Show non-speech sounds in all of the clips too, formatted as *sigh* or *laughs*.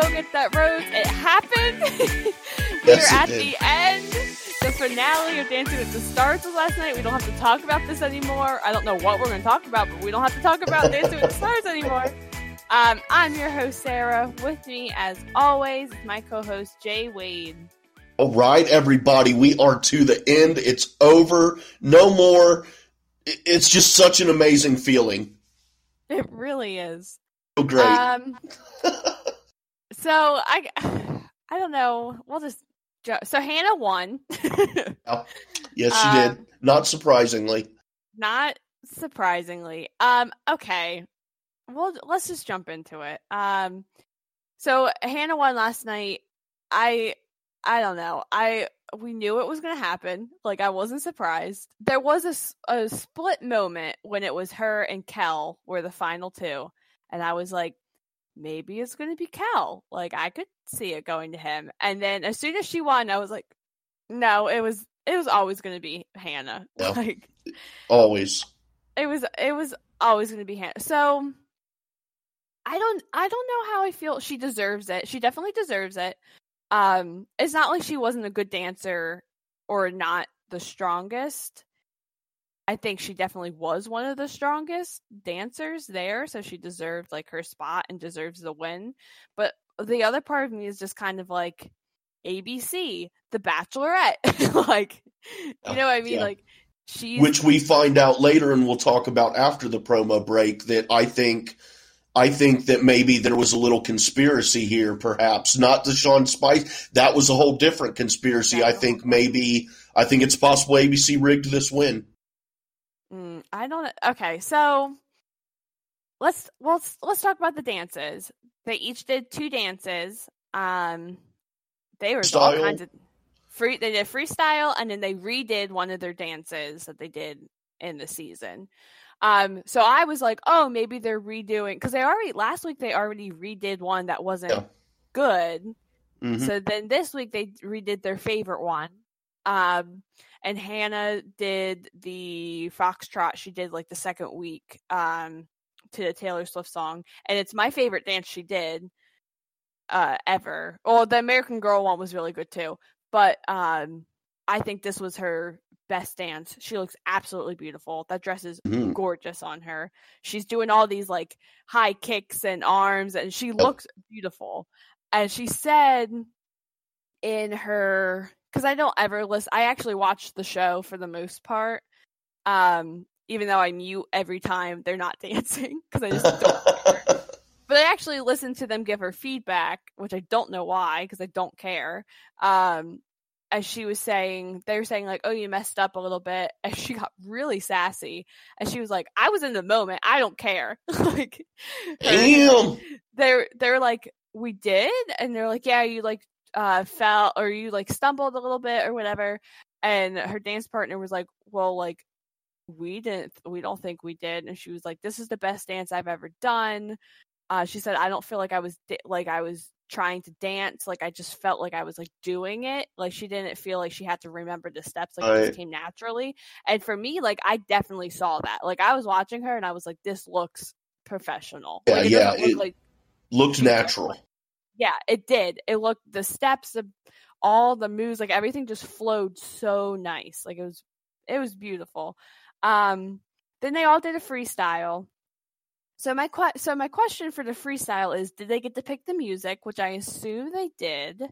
go get that rose. It happened. *laughs* Yes, We're at did. the end. The finale of Dancing with the Stars was last night. We don't have to talk about this anymore. I don't know what we're going to talk about, but we don't have to talk about Dancing with the Stars anymore. Um, I'm your host, Sarah. With me, as always, is my co host, Jay Wade. All right, everybody, we are to the end. It's over. No more. It's just such an amazing feeling. It really is. So great. Um, *laughs* so I, *sighs* I don't know. We'll just jo- so Hannah won. *laughs* yes, she um, did. Not surprisingly. Not surprisingly. Um, okay. Well, let's just jump into it. Um, so Hannah won last night. I, I don't know. I we knew it was going to happen. Like I wasn't surprised. There was a, a split moment when it was her and Kel were the final two, and I was like, maybe it's going to be Kel. Like I could see it going to him. And then as soon as she won, I was like, no, it was it was always going to be Hannah. *laughs* Yeah. Like Always. it was it was always going to be Hannah. So I don't I don't know how I feel. She deserves it. She definitely deserves it. Um, it's not like she wasn't a good dancer or not the strongest. I think she definitely was one of the strongest dancers there, so she deserved like her spot and deserves the win. But the other part of me is just kind of like ABC, The Bachelorette, *laughs* like you oh, know what I mean? Yeah. Like she's Which we find out later, and we'll talk about after the promo break. That I think, I think that maybe there was a little conspiracy here, perhaps not the Sean Spice. That was a whole different conspiracy. I think maybe, I think it's possible ABC rigged this win. I don't. Okay, so let's let's let's talk about the dances. They each did two dances. Um, they were all kinds of free. They did freestyle, and then they redid one of their dances that they did in the season. Um, so I was like, oh, maybe they're redoing because they already last week they already redid one that wasn't Yeah. good. Mhm. So then this week they redid their favorite one. Um, and Hannah did the Foxtrot. She did like the second week um, to the Taylor Swift song. And it's my favorite dance she did uh, ever. Well, the American Girl one was really good too. But um, I think this was her best dance. She looks absolutely beautiful. That dress is Mhm. gorgeous on her. She's doing all these like high kicks and arms, and she looks beautiful. And she said in her because I don't ever listen. I actually watch the show for the most part, um, even though I mute every time they're not *laughs* dancing because I just don't. Care. *laughs* But I actually listen to them give her feedback, which I don't know why because I don't care. Um, as she was saying, they were saying like, "Oh, you messed up a little bit," and she got really sassy, and she was like, "I was in the moment. I don't care." *laughs* like, Damn. they're they're like, "We did," and they're like, "Yeah, you like uh fell or you like stumbled a little bit or whatever," and her dance partner was like, "Well, like." We didn't. We don't think we did, and she was like, "This is the best dance I've ever done." Uh, she said, "I don't feel like I was like I was trying to dance. Like I just felt like I was like doing it. Like she didn't feel like she had to remember the steps. Like it just came naturally. And for me, like I definitely saw that. Like I was watching her and I was like, this looks professional. Yeah, like, it yeah, look it- like Looked natural. Yeah, it did. It looked the steps, the, all the moves, like everything just flowed so nice. Like it was, it was beautiful. Um, then they all did a freestyle. So my que- so my question for the freestyle is: Did they get to pick the music? Which I assume they did.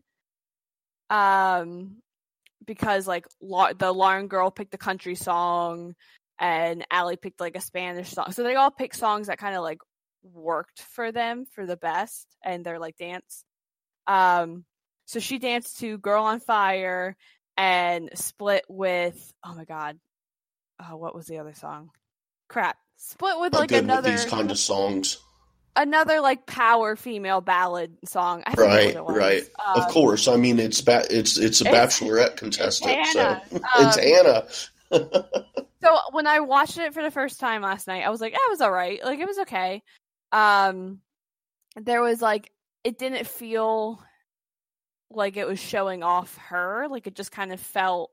Um, because like La- the Lauren girl picked the country song, and Ally picked like a Spanish song. So they all picked songs that kind of like worked for them for the best and their like dance. Um, so she danced to "Girl on Fire" and split with oh my god, oh, what was the other song? Crap, split with like another with these kind of songs. another like power female ballad song. I Right, right. Um, of course. I mean, it's ba- it's it's a It's- bachelorette contestant. Hannah. So *laughs* it's Um, Hannah. so when I watched it for the first time last night, I was like, "That was all right. Like it was okay." Um, there was like it didn't feel like it was showing off her. Like it just kind of felt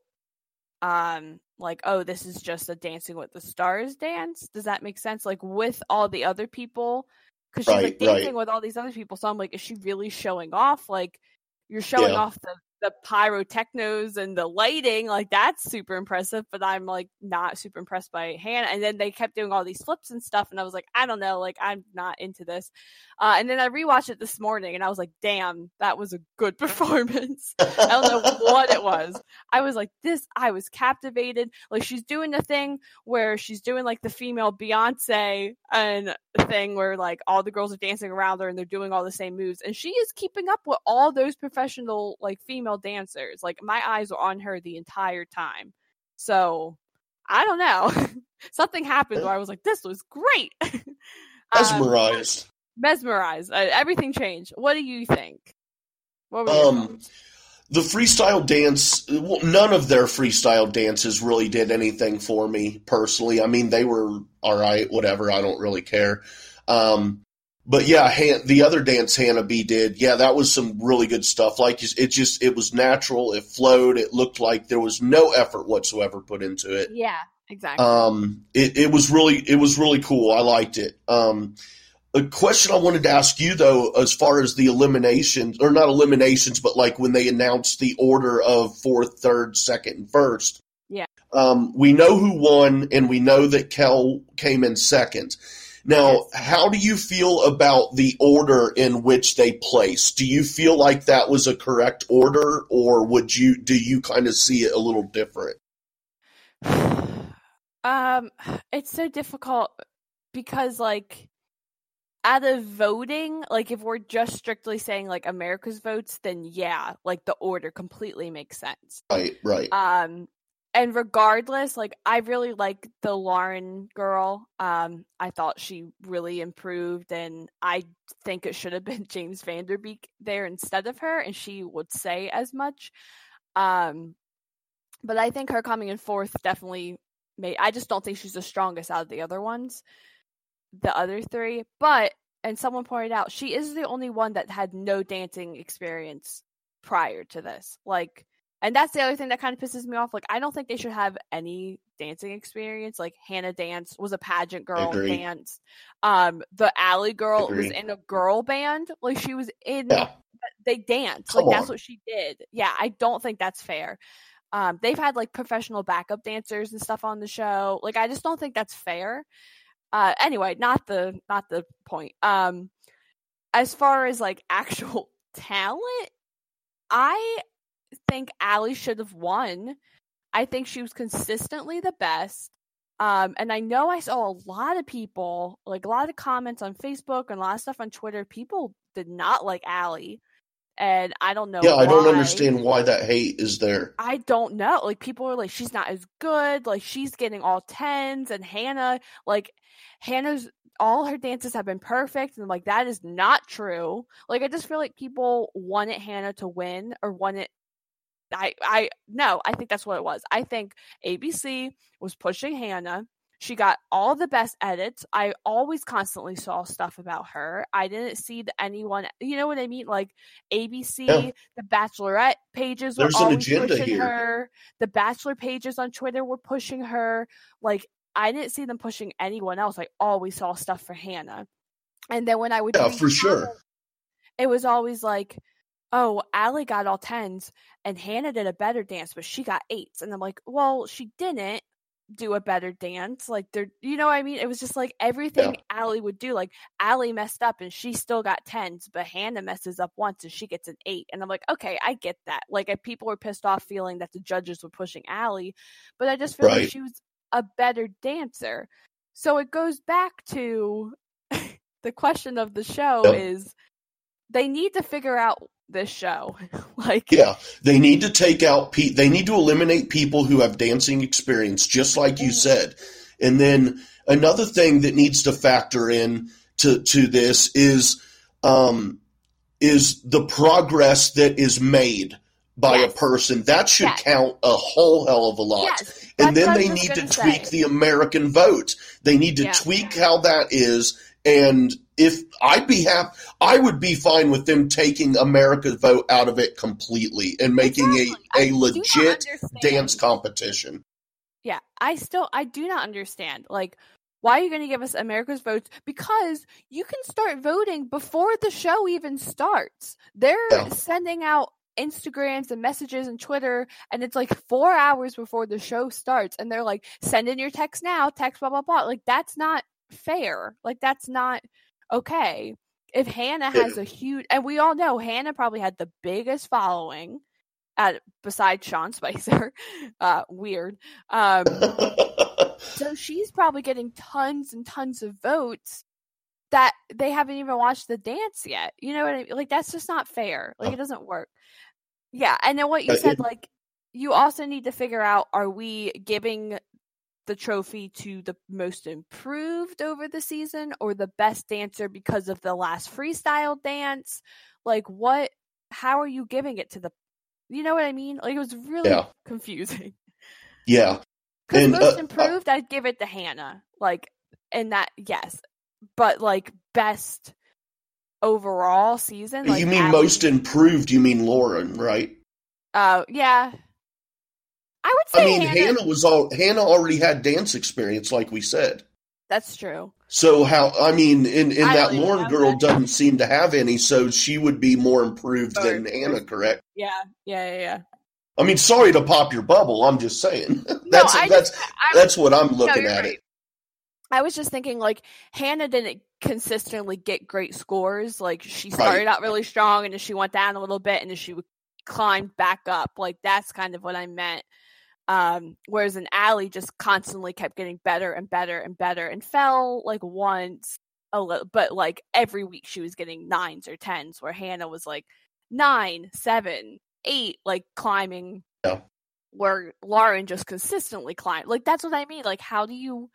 um like oh this is just a dancing with the stars dance does that make sense like with all the other people because she's Right, like dancing right. with all these other people. So I'm like, is she really showing off? Like, you're showing Yeah. off the the pyrotechnics and the lighting, like that's super impressive. But I'm like not super impressed by Hannah. And then they kept doing all these flips and stuff, and I was like, I don't know, like I'm not into this. Uh, and then I rewatched it this morning, and I was like, damn, that was a good *laughs* performance. I don't know what it was. I was like, this, I was captivated. Like, she's doing the thing where she's doing like the female Beyonce and thing where like all the girls are dancing around her and they're doing all the same moves. And she is keeping up with all those professional, like, female dancers. Like, my eyes were on her the entire time. So, I don't know. *laughs* Something happened where I was like, this was great. *laughs* Um, Mesmerized. mesmerized. Uh, everything changed. What do you think? What were Um, thoughts? the freestyle dance, well, none of their freestyle dances really did anything for me personally. I mean, they were all right, whatever. I don't really care. Um, but yeah, Han- the other dance Hannah B did, yeah, that was some really good stuff. Like it just, it was natural. It flowed. It looked like there was no effort whatsoever put into it. Yeah, exactly. Um, it, it was really, it was really cool. I liked it. Um, a question I wanted to ask you though, as far as the eliminations, or not eliminations, but like when they announced the order of fourth, third, second, and first. Yeah. Um, we know who won, and we know that Kel came in second. Now, how do you feel about the order in which they placed? Do you feel like that was a correct order, or would you do you kind of see it a little different? *sighs* um, it's so difficult because like out of voting, like if we're just strictly saying like America's votes, then yeah, like the order completely makes sense. Right, right. Um, and regardless, like I really like the Lauren girl. Um, I thought she really improved, and I think it should have been *laughs* James Van Der Beek there instead of her, and she would say as much. Um, but I think her coming in fourth definitely made. I just don't think she's the strongest out of the other ones, the other three. But and someone pointed out she is the only one that had no dancing experience prior to this. Like, and that's the other thing that kind of pisses me off. Like, I don't think they should have any dancing experience. Like Hannah Dance was a pageant girl dance. Um, the Ally girl was in a girl band. Like she was in Yeah. they dance. Come like that's what she did. Yeah, I don't think that's fair. Um, they've had like professional backup dancers and stuff on the show. Like I just don't think that's fair. Uh, anyway, not the not the point. Um, as far as like actual *laughs* talent, I think Ally should have won. I think she was consistently the best. Um, and I know I saw a lot of people, like a lot of comments on Facebook and a lot of stuff on Twitter. People did not like Ally, and I don't know. Yeah, I don't understand why that hate is there. I don't know. Like people are like, she's not as good. Like she's getting all tens, and Hannah, like Hannah's all her dances have been perfect, and like that is not true. Like I just feel like people wanted Hannah to win or wanted. I I no, I think that's what it was. I think ABC was pushing Hannah. She got all the best edits. I always constantly saw stuff about her. I didn't see the, anyone, you know what I mean? Like ABC, Yeah. the Bachelorette pages were There's an always pushing here. her. The Bachelor pages on Twitter were pushing her. Like I didn't see them pushing anyone else. I always saw stuff for Hannah. And then when I would Yeah, for sure. it was always like, "Oh, Ally got all tens, and Hannah did a better dance, but she got eights. And I'm like, "Well, she didn't do a better dance. Like, there, you know what I mean? It was just like everything Ally would do. Like, Ally messed up and she still got tens, but Hannah messes up once and she gets an eight. And I'm like, okay, I get that. Like, if people were pissed off feeling that the judges were pushing Ally, but I just feel like she was a better dancer. So it goes back to *laughs* the question of the show is they need to figure out this show. *laughs* like, Yeah, they need to take out pe- they need to eliminate people who have dancing experience just like you said. And then another thing that needs to factor in to to this is um is the progress that is made by Yes. a person. That should Yes. count a whole hell of a lot. yes. and then they need to tweak say. the American vote. They need to Yeah. tweak how that is. And if I'd be happy, I would be fine with them taking America's vote out of it completely and making Exactly. A, legit dance competition. Yeah, I still I do not understand. Like Why are you going to give us America's votes? Because you can start voting before the show even starts. They're Yeah. sending out Instagrams and messages and Twitter, and it's like four hours before the show starts, and they're like, "Send in your text now, text blah blah blah." Like that's not fair. Like that's not okay. If Hannah has a huge, and we all know Hannah probably had the biggest following, at besides Sean Spicer, *laughs* uh, weird. Um, so *laughs* she's probably getting tons and tons of votes that they haven't even watched the dance yet. You know what I mean? Like that's just not fair. Like it doesn't work. Yeah, and then what you said, like you also need to figure out: are we giving the trophy to the most improved over the season or the best dancer because of the last freestyle dance? Like what? How are you giving it to the? You know what I mean? Like it was really Yeah. *laughs* confusing. yeah. Because most uh, improved, I'd give it to Hannah. Like, and that, yes. But, like, best overall season. Like, you mean most improved, you mean Lauren, right? Uh, yeah. I would say I mean, Hannah. Hannah was all Hannah already had dance experience, like we said. That's true. So how I mean, in in I that Lauren girl that. doesn't seem to have any, so she would be more improved than Hannah, correct? Yeah, yeah, yeah. yeah. I mean, sorry to pop your bubble. I'm just saying. *laughs* that's I that's just, I, that's what I'm looking you're at right. it. I was just thinking, like, Hannah didn't consistently get great scores. Like, she Right. started out really strong and then she went down a little bit and then she would climb back up. Like, that's kind of what I meant. Um, whereas an Ally just constantly kept getting better and better and better and fell like once a little, but like every week she was getting nines or tens, where Hannah was like nine, seven, eight, like climbing. Yeah. Where Lauren just consistently climbed. Like that's what I mean. Like how do you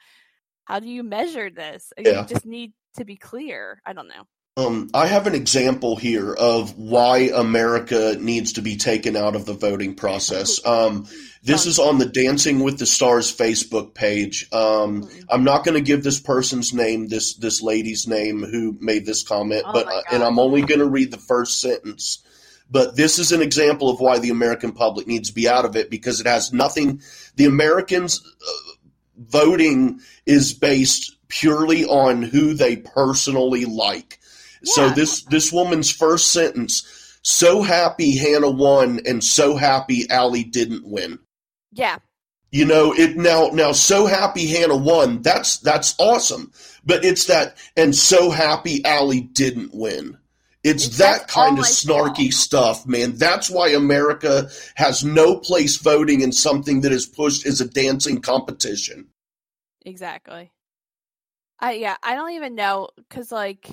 how do you measure this? Yeah. You just need to be clear. I don't know. Um, I have an example here of why America needs to be taken out of the voting process. Um, this is on the Dancing with the Stars Facebook page. Um, Mm. I'm not going to give this person's name, this this lady's name who made this comment, Oh but and I'm only going to read the first sentence. But this is an example of why the American public needs to be out of it because it has nothing. The Americans uh, voting is based purely on who they personally like. So this this woman's first sentence: "So happy Hannah won, and so happy Ally didn't win." Yeah. You know it now. Now, so happy Hannah won. That's that's awesome. But it's that, and so happy Ally didn't win. It's It's- that kind of snarky saw. stuff, man. That's why America has no place voting in something that is pushed as a dancing competition. Exactly. I yeah, I don't even know cuz like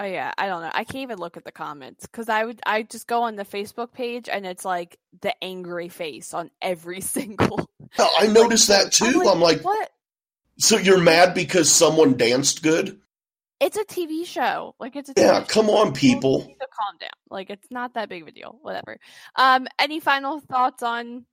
Oh yeah, I don't know. I can't even look at the comments cuz I would I just go on the Facebook page and it's like the angry face on every *laughs* single. I *laughs* noticed that too. I'm like, I'm like, "What? so you're mad because someone danced good? It's a TV show. Like it's a Yeah, TV show. come on, people. To calm down. Like it's not that big of a deal. Whatever. Um any final thoughts on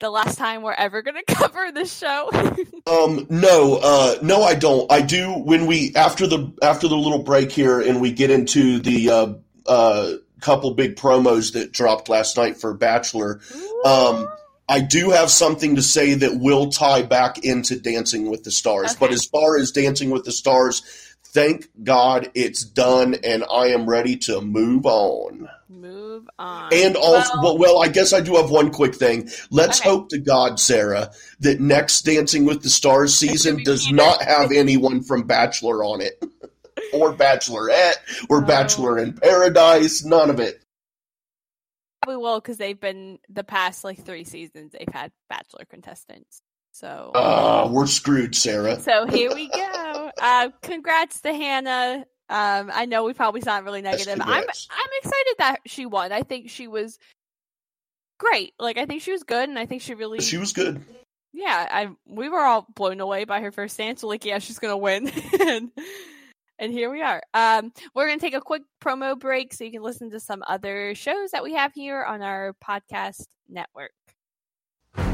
the last time we're ever going *laughs* to cover this show? *laughs* Um, no, uh, no, I don't. I do when we after the after the little break here, and we get into the uh, uh, couple big promos that dropped last night for Bachelor. Um, I do have something to say that will tie back into Dancing with the Stars. But as far as Dancing with the Stars, thank God it's done, and I am ready to move on. Move on. And also, Well- well, I guess I do have one quick thing. Let's Okay. hope to God, Sarah, that next Dancing with the Stars season does not have anyone from Bachelor on it, *laughs* or Bachelorette, or Oh. Bachelor in Paradise. None of it. probably will because they've been the past like three seasons they've had bachelor contestants so Uh, we're screwed, Sarah. so here we go uh congrats to hannah um i know we probably sound really negative. i'm i'm excited that she won. I think she was great. Like i think she was good and i think she really She was good. yeah i we were all blown away by her first dance. So like yeah she's gonna win. *laughs* And and here we are. Um we're gonna take a quick promo break so you can listen to some other shows that we have here on our podcast network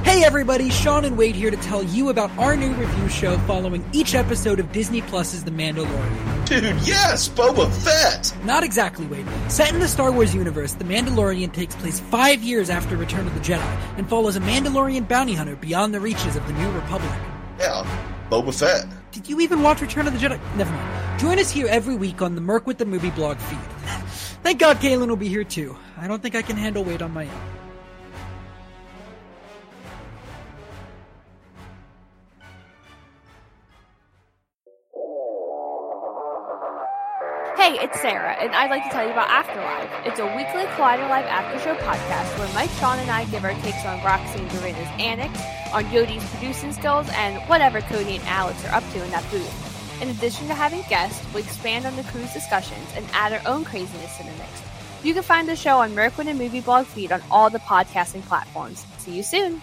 Hey everybody, Sean and Wade here to tell you about our new review show following each episode of Disney Plus's The Mandalorian. Dude, yes, Boba Fett. Not exactly, Wade. Set in the Star Wars universe, The Mandalorian takes place five years after Return of the Jedi and follows a Mandalorian bounty hunter beyond the reaches of the New Republic. Yeah. Boba Fett. Did you even watch Return of the Jedi? Never mind. Join us here every week on the Merc with the Movie blog feed. *laughs* Thank God Kaylin will be here too. I don't think I can handle Wade on my own. Hey, it's Sarah, and I'd like to tell you about Afterlife. It's a weekly Collider Live after show podcast where Mike, Sean, and I give our takes on Roxy and Dorena's antics, on Yodi's producing skills, and whatever Cody and Alex are up to in that booth. In addition to having guests, we expand on the crew's discussions and add our own craziness in the mix. You can find the show on Merc with the Movie Blog feed on all the podcasting platforms. See you soon.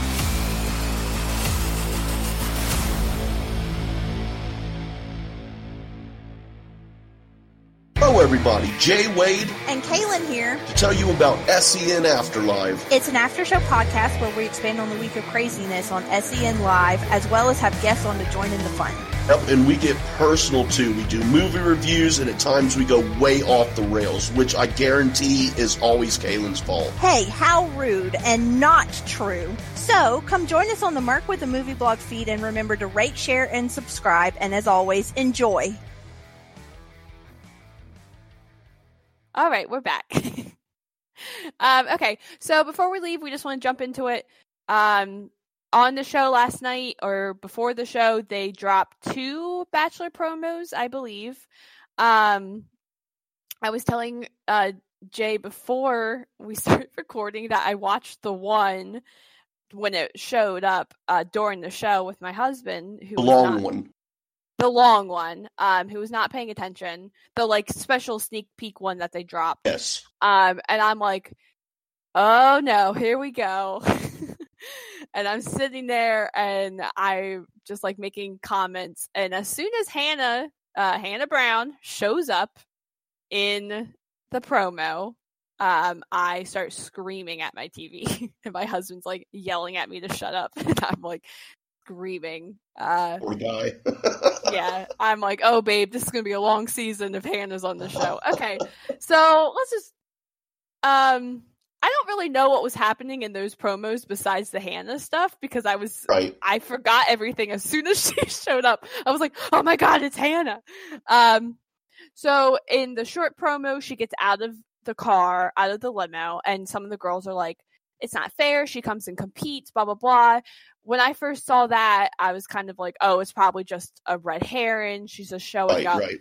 Hello, everybody. Jay Wade And Kaylin here. to tell you about SEN Afterlife. It's an after show podcast where we expand on the week of craziness on SEN Live, as well as have guests on to join in the fun. Yep, and we get personal too. We do movie reviews, and at times we go way off the rails, which I guarantee is always Kaylin's fault. Hey, how rude and not true. So come join us on the Merc with the Movie Blog feed and remember to rate, share, and subscribe. And as always, enjoy. All right, we're back. *laughs* um, okay, so before we leave, we just want to jump into it. Um, on the show last night or before the show, they dropped two Bachelor promos, I believe. Um, I was telling uh, Jay before we *laughs* started recording that I watched the one when it showed up uh, during the show with my husband, who The was long not- one. The long one, um, who was not paying attention, the like special sneak peek one that they dropped. Yes. Um, and I'm like, oh no, here we go. *laughs* and I'm sitting there and I just like making comments. And as soon as Hannah, uh, Hannah Brown shows up in the promo, um, I start screaming at my TV. *laughs* and my husband's like yelling at me to shut up. *laughs* And I'm like screaming. Uh, Poor guy. Yeah, I'm like, oh, babe, this is gonna be a long season if Hannah's on the show. Okay, so let's just, um, I don't really know what was happening in those promos besides the Hannah stuff because I was, right. I forgot everything as soon as *laughs* she showed up. I was like, oh my god, it's Hannah. Um, so in the short promo, she gets out of the car, out of the limo, and some of the girls are like, it's not fair. She comes and competes, blah blah blah when I first saw that, I was kind of like, oh, it's probably just a red herring. She's just showing Right, up right.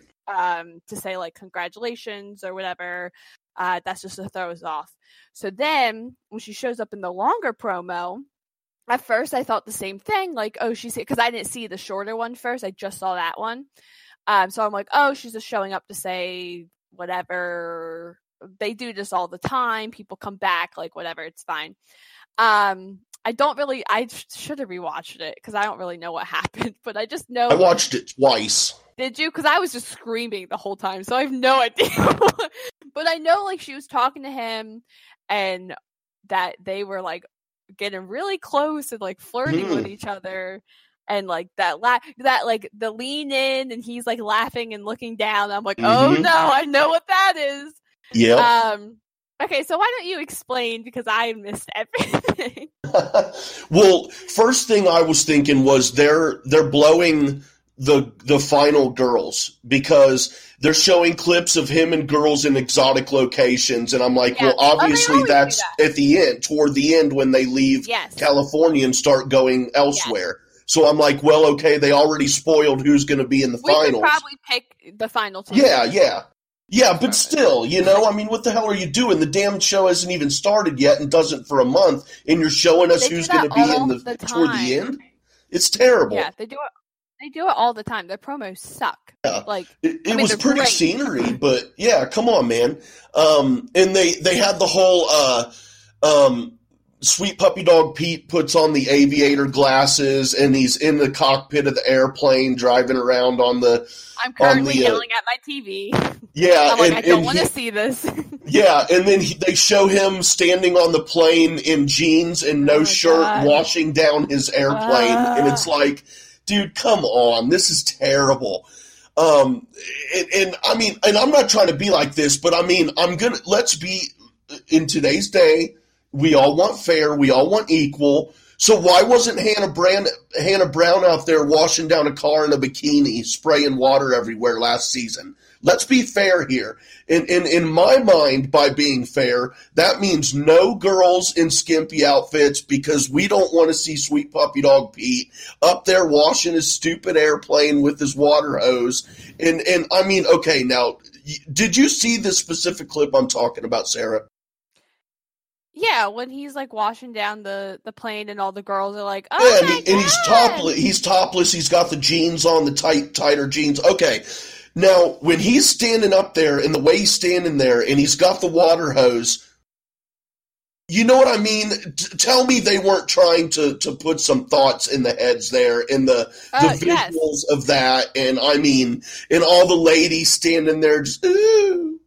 um, to say like congratulations or whatever. Uh, that's just to throw us off. So then when she shows up in the longer promo, at first I thought the same thing, like, oh, she's because I didn't see the shorter one first. I just saw that one. Um, so I'm like, oh, she's just showing up to say whatever. They do this all the time. People come back, like whatever, it's fine. Um, I don't really. I should have rewatched it because I don't really know what *laughs* happened, but I just know. I watched it twice. Did you? Because I was just screaming the whole time, so I have no *laughs* idea. but I know, like, she was talking to him, and that they were like getting really close and like flirting with Hmm. each other, and like that la- that like the lean in, and he's like laughing and looking down. I'm like, oh Mhm. no, I know what that is. yeah Um. Okay, so why don't you explain because I missed everything. *laughs* *laughs* well, first thing I was thinking was they're they're blowing the the final girls because they're showing clips of him and girls in exotic locations, and I'm like, Yeah. well, Oh, obviously always do that's at the end, toward the end when they leave yes. California and start going elsewhere. So I'm like, well, okay, they already spoiled who's going to be in the we could finals. probably pick the final two. Yeah, yeah. Yeah, but still, you know, I mean, what the hell are you doing? The damn show hasn't even started yet and doesn't for a month, and you're showing us They who's going to be in the, the toward the end. It's terrible. Yeah, they do it. They do it all the time. Their promos suck. Yeah. Like It, it I mean, was pretty great. scenery, but yeah, come on, man. Um, and they they had the whole uh, um, Sweet Puppy Dog Pete puts on the aviator glasses and he's in the cockpit of the airplane driving around on the. I'm currently the, uh, yelling at my TV. Yeah, *laughs* like, and, I don't want to see this. *laughs* yeah, and then he, they show him standing on the plane in jeans and no Oh, shirt, God. washing down his airplane, and it's like, dude, come on, this is terrible. Um, and, and I mean, and I'm not trying to be like this, but I mean, I'm gonna let's be in today's day. We all want fair. We all want equal. So why wasn't Hannah Brown, Hannah Brown out there washing down a car in a bikini, spraying water everywhere last season? Let's be fair here. In, in in my mind, by being fair, that means no girls in skimpy outfits because we don't want to see Sweet Puppy Dog Pete up there washing his stupid airplane with his water hose. And and I mean, okay, now did you see the specific clip I'm talking about, Sarah? Yeah, when he's like washing down the the plane and all the girls are like, "Oh Yeah, and, he, and he's topless. He's topless. He's got the jeans on, the tight, tighter jeans. Okay. Now, when he's standing up there, and the way he's standing there, and he's got the water hose, you know what I mean? T- tell me they weren't trying to to put some thoughts in the heads there, in the Uh, the yes. visuals of that, and I mean, and all the ladies standing there, just ooh,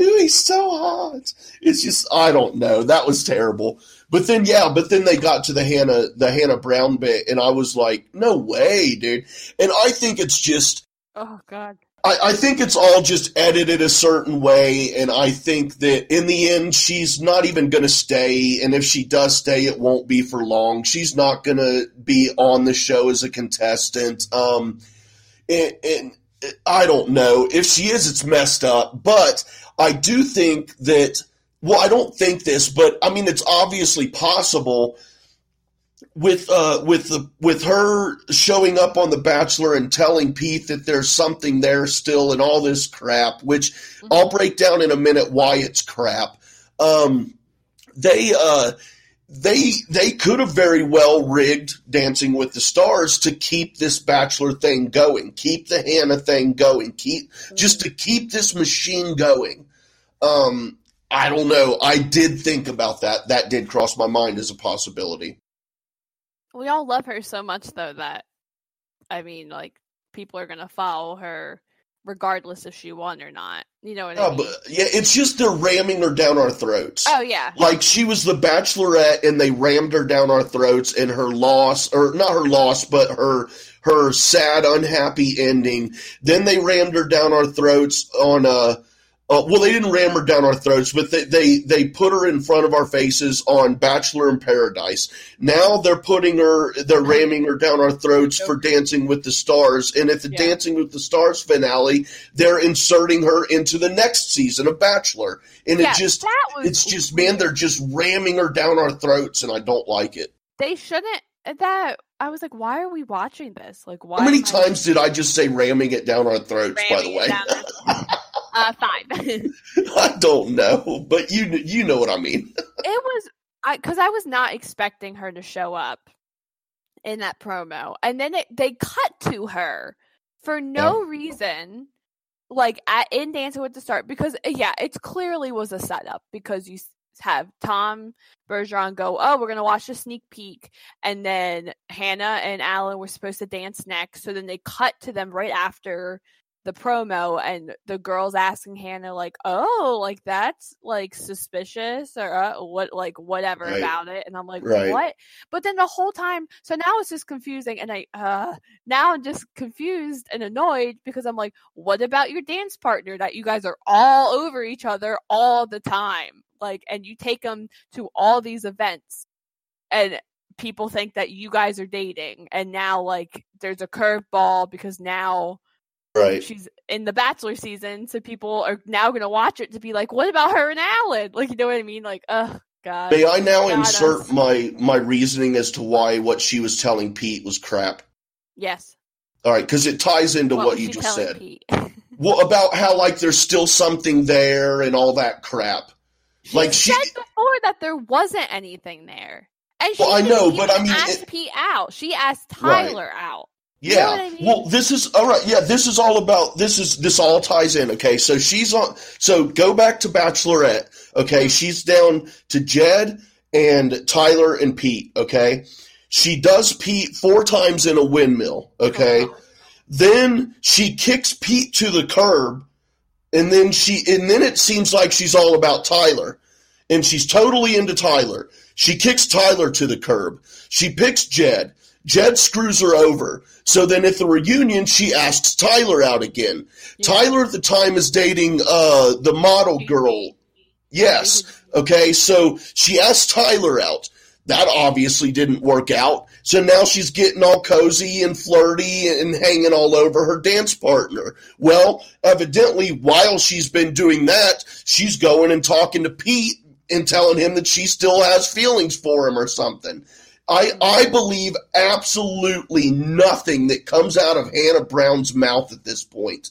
ooh, he's so hot. It's just, I don't know. That was terrible. But then, yeah, but then they got to the Hannah, the Hannah Brown bit, and I was like, no way, dude. And I think it's just, Oh God. I, I think it's all just edited a certain way, and I think that in the end, she's not even going to stay. And if she does stay, it won't be for long. She's not going to be on the show as a contestant. Um, and, and I don't know if she is. It's messed up, but I do think that. Well, I don't think this, but I mean, it's obviously possible with uh with the with her showing up on the bachelor and telling pete that there's something there still and all this crap which i'll break down in a minute why it's crap. Um they uh they they could have very well rigged dancing with the stars to keep this bachelor thing going keep the hannah thing going keep just to keep this machine going um i don't know i did think about that that did cross my mind as a possibility We all love her so much though that I mean, like people are gonna follow her regardless if she won or not. You know what I mean? but yeah, it's just they're ramming her down our throats. oh yeah. Like she was the bachelorette and they rammed her down our throats and her loss or not her loss, but her her sad, unhappy ending. Then they rammed her down our throats on uh uh, well, they didn't ram her down our throats, but they, they they put her in front of our faces on Bachelor in Paradise. Now they're putting her, they're ramming her down our throats for Dancing with the Stars. And at the Yeah. Dancing with the Stars finale, they're inserting her into the next season of Bachelor. And yeah, it just, it's just, man, they're just ramming her down our throats, and I don't like it. they shouldn't that I was like, why are we watching this? Like why How many am I times did I just say ramming it down our throats? by the way, *laughs* uh five. *laughs* *laughs* I don't know, but you you know what I mean. *laughs* it was I because I was not expecting her to show up in that promo, and then it, they cut to her for no reason, like at in Dancing with the Stars, because uh, yeah, it clearly was a setup because you have Tom Bergeron go, oh, we're gonna watch a sneak peek, and then Hannah and Alan were supposed to dance next, so then they cut to them right after the promo and the girls asking Hannah like, "Oh, like that's like suspicious or uh, what like whatever Right. about it." And I'm like, Right. "What?" But then the whole time, so now it's just confusing and I uh now I'm just confused and annoyed because I'm like, "What about your dance partner that you guys are all over each other all the time?" Like and you take them to all these events and people think that you guys are dating and now like there's a curveball because now Right. she's in the bachelor season so people are now going to watch it to be like what about her and alan like you know what i mean like oh god May I now God, insert us. my my reasoning as to why what she was telling Pete was crap? yes All right, because it ties into what, was you just said. *laughs* Well, about how like there's still something there and all that crap. she Like, she- said before that there wasn't anything there and she Well, I know, but I mean, ask it- Pete out she asked Right. tyler out You Yeah. know I mean? Well, this is all right. Yeah, this is all about this is this all ties in. Okay, so she's on. So go back to Bachelorette. Okay, Mm-hmm. she's down to Jed and Tyler and Pete. Okay, she does Pete four times in a windmill. Okay, then she kicks Pete to the curb, and then she and then it seems like she's all about Tyler, and she's totally into Tyler. She kicks Tyler to the curb. She picks Jed. Jed screws her over. So then at the reunion, she asks Tyler out again. Tyler at the time is dating uh, the model girl. Yes. Okay. So she asks Tyler out. That obviously didn't work out. So now she's getting all cozy and flirty and hanging all over her dance partner. Well, evidently, while she's been doing that, she's going and talking to Pete and telling him that she still has feelings for him or something. I, I believe absolutely nothing that comes out of Hannah Brown's mouth at this point.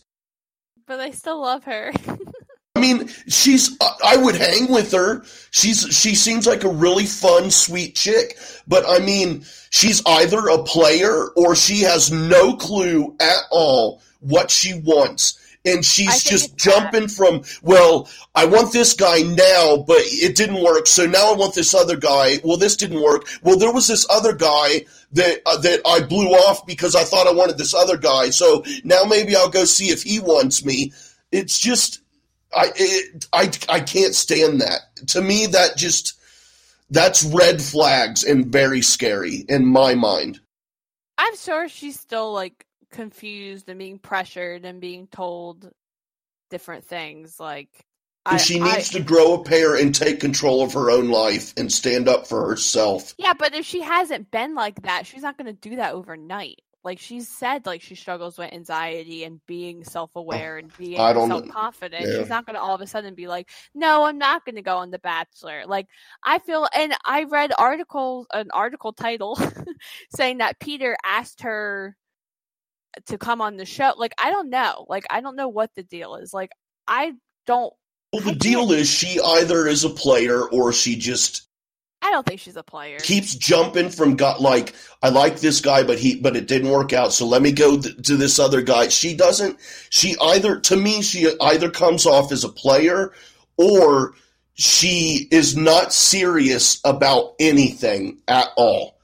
But I still love her. *laughs* I mean, she's. I would hang with her. She's. She seems like a really fun, sweet chick. But I mean, she's either a player or she has no clue at all what she wants, and she's just jumping from. Well, I want this guy now, but it didn't work. So now I want this other guy. Well, this didn't work. Well, there was this other guy that uh, that I blew off because I thought I wanted this other guy. So now maybe I'll go see if he wants me. It's just. I it, I I can't stand that. To me, that just that's red flags and very scary in my mind. I'm sure she's still like confused and being pressured and being told different things. Like I, she I- needs to grow a pair and take control of her own life and stand up for herself. yeah, but if she hasn't been like that, she's not going to do that overnight. Like she's said, like she struggles with anxiety and being self-aware and *sighs* being I self-confident. Yeah. She's not going to all of a sudden be like, "No, I'm not going to go on The Bachelor." Like I feel, and I read articles, an article title *laughs* saying that Peter asked her to come on the show. Like I don't know. Like I don't know what the deal is. Like I don't. Well, the deal is she either is a player or she just I don't think she's a player. keeps jumping from got like I like this guy, but he but it didn't work out. So let me go th- to this other guy. She doesn't. She either to me she either comes off as a player or she is not serious about anything at all.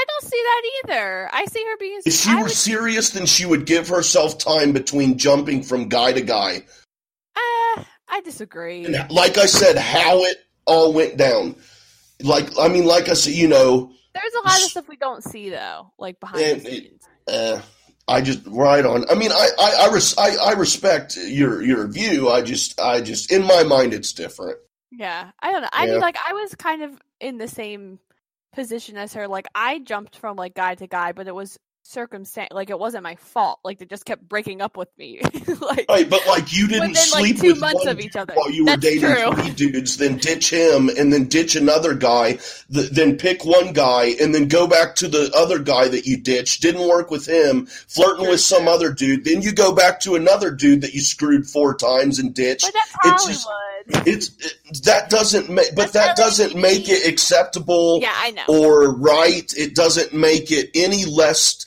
I don't see that either. I see her being. If she I were would- serious, then she would give herself time between jumping from guy to guy. Uh, I disagree. And like I said, how it all went down. Like I mean, like I said, you know, There's a lot of stuff we don't see though, like behind And the scenes. uh, I just right on. I mean, I I I, res- I I respect your your view. I just I just in my mind it's different. Yeah, I don't know. I Yeah. mean, like I was kind of in the same position as her. Like I jumped from like guy to guy, but it was circumstance Like it wasn't my fault. Like they just kept breaking up with me. *laughs* like Right, but like you didn't within like sleep two with months one of each other. while you were dating true. three *laughs* dudes, then ditch him, and then ditch another guy, th- then pick one guy, and then go back to the other guy that you ditched. Didn't work with him, flirting with some true. other dude. Then you go back to another dude that you screwed four times and ditched. That's It's just-. It's it, that doesn't make, but That's that doesn't make it acceptable yeah, I know. or right. It doesn't make it any less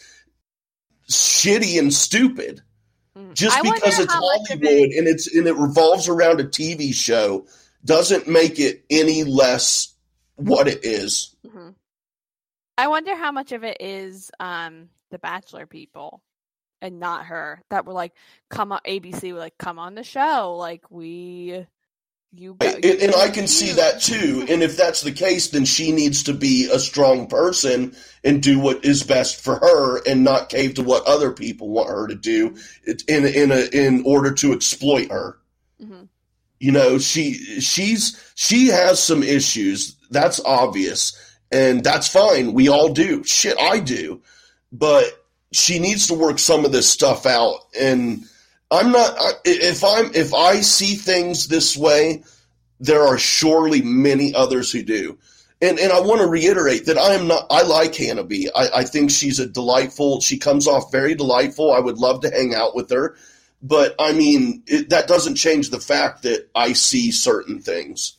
shitty and stupid. Mm. Just I because it's how much of Hollywood it- and it's and it revolves around a TV show doesn't make it any less what it is. Mhm. I wonder how much of it is um the Bachelor people and not her that were like, come on, ABC were like, come on the show, like we, you, And, and I can see that too. *laughs* And if that's the case, then she needs to be a strong person and do what is best for her, and not cave to what other people want her to do in in a, in order to exploit her. Mhm. You know, she she's she has some issues. That's obvious, and that's fine. We all do. Shit, I do, but she needs to work some of this stuff out. And I'm not. If I'm if I see things this way, there are surely many others who do. And and I want to reiterate that I am not. I like Hannah B. I, I think she's a delightful. She comes off very delightful. I would love to hang out with her. But I mean, it, that doesn't change the fact that I see certain things,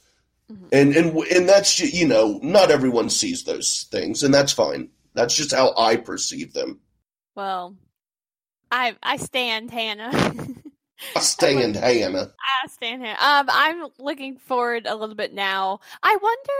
Mhm. and and and that's you know not everyone sees those things, and that's fine. That's just how I perceive them. Well, I I stand Hannah. *laughs* I stand Hannah. I stand Hannah. Um, I'm looking forward a little bit now. I wonder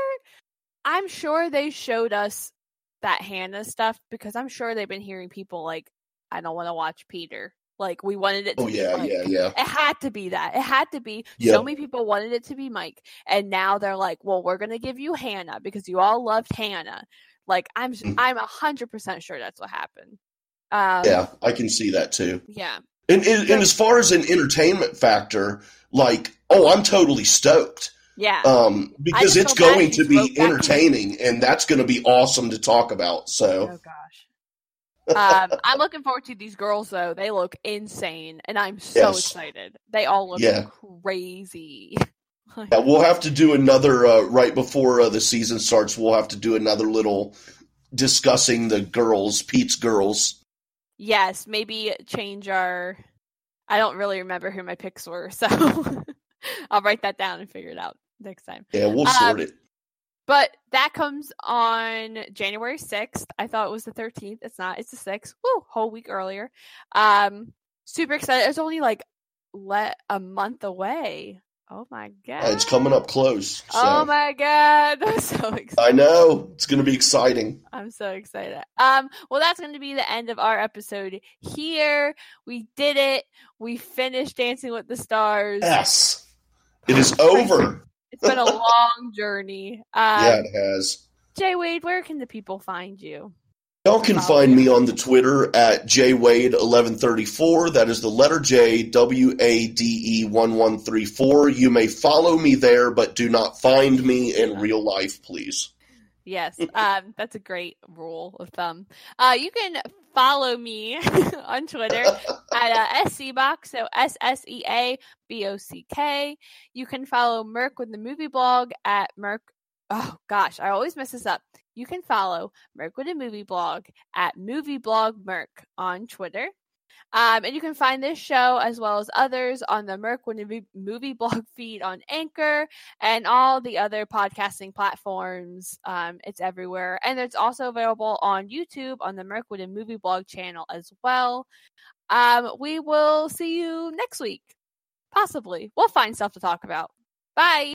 I'm sure they showed us that Hannah stuff because I'm sure they've been hearing people like, I don't want to watch Peter. Like we wanted it to Oh yeah, Mike. yeah, yeah. It had to be that. It had to be. Yeah. So many people wanted it to be Mike, and now they're like, "Well, we're gonna give you Hannah because you all loved Hannah." Like I'm, Mhm. I'm a hundred percent sure that's what happened. Um, Yeah, I can see that too. yeah, And, and, and as far as an entertainment factor, like, oh, I'm totally stoked. yeah. Um, because it's going to be entertaining and that's going to be awesome to talk about. So, Oh gosh. um, *laughs* I'm looking forward to these girls though. They look insane, and I'm so Yes. excited. They all look Yeah. crazy. *laughs* yeah, we'll have to do another, uh, right before uh, the season starts, we'll have to do another little discussing the girls, Pete's girls. Yes, maybe change our. I don't really remember who my picks were, so *laughs* I'll write that down and figure it out next time. Yeah, we'll Um, sort it. But that comes on January 6th. I thought it was the 13th. It's not. It's the 6th. Woo, whole week earlier. Um super excited. It's only like let a month away. Oh my god. It's coming up close. So. Oh my god. *laughs* I'm so excited. I know. It's going to be exciting. I'm so excited. Um, well, that's going to be the end of our episode here. We did it. We finished Dancing with the Stars. Yes. It is *laughs* over. It's been a *laughs* long journey. Um, yeah, it has. Jay Wade, where can the people find you? Y'all can find me on the Twitter at jwade1134. That is the letter J, W A D E 1134. You may follow me there, but do not find me in real life, please. Yes, um, that's a great rule of thumb. Uh, you can follow me *laughs* on Twitter at uh, scbox, so S S E A B O C K. You can follow Merc with the movie blog at Merc. Oh gosh, I always mess this up. You can follow Merc with a movie blog at Movie Blog Merc on Twitter. Um, and you can find this show as well as others on the Merc Movie- blog feed on Anchor and all the other podcasting platforms. Um, it's everywhere. And it's also available on YouTube on the and Movie Blog channel as well. Um, we will see you next week. Possibly. We'll find stuff to talk about. Bye.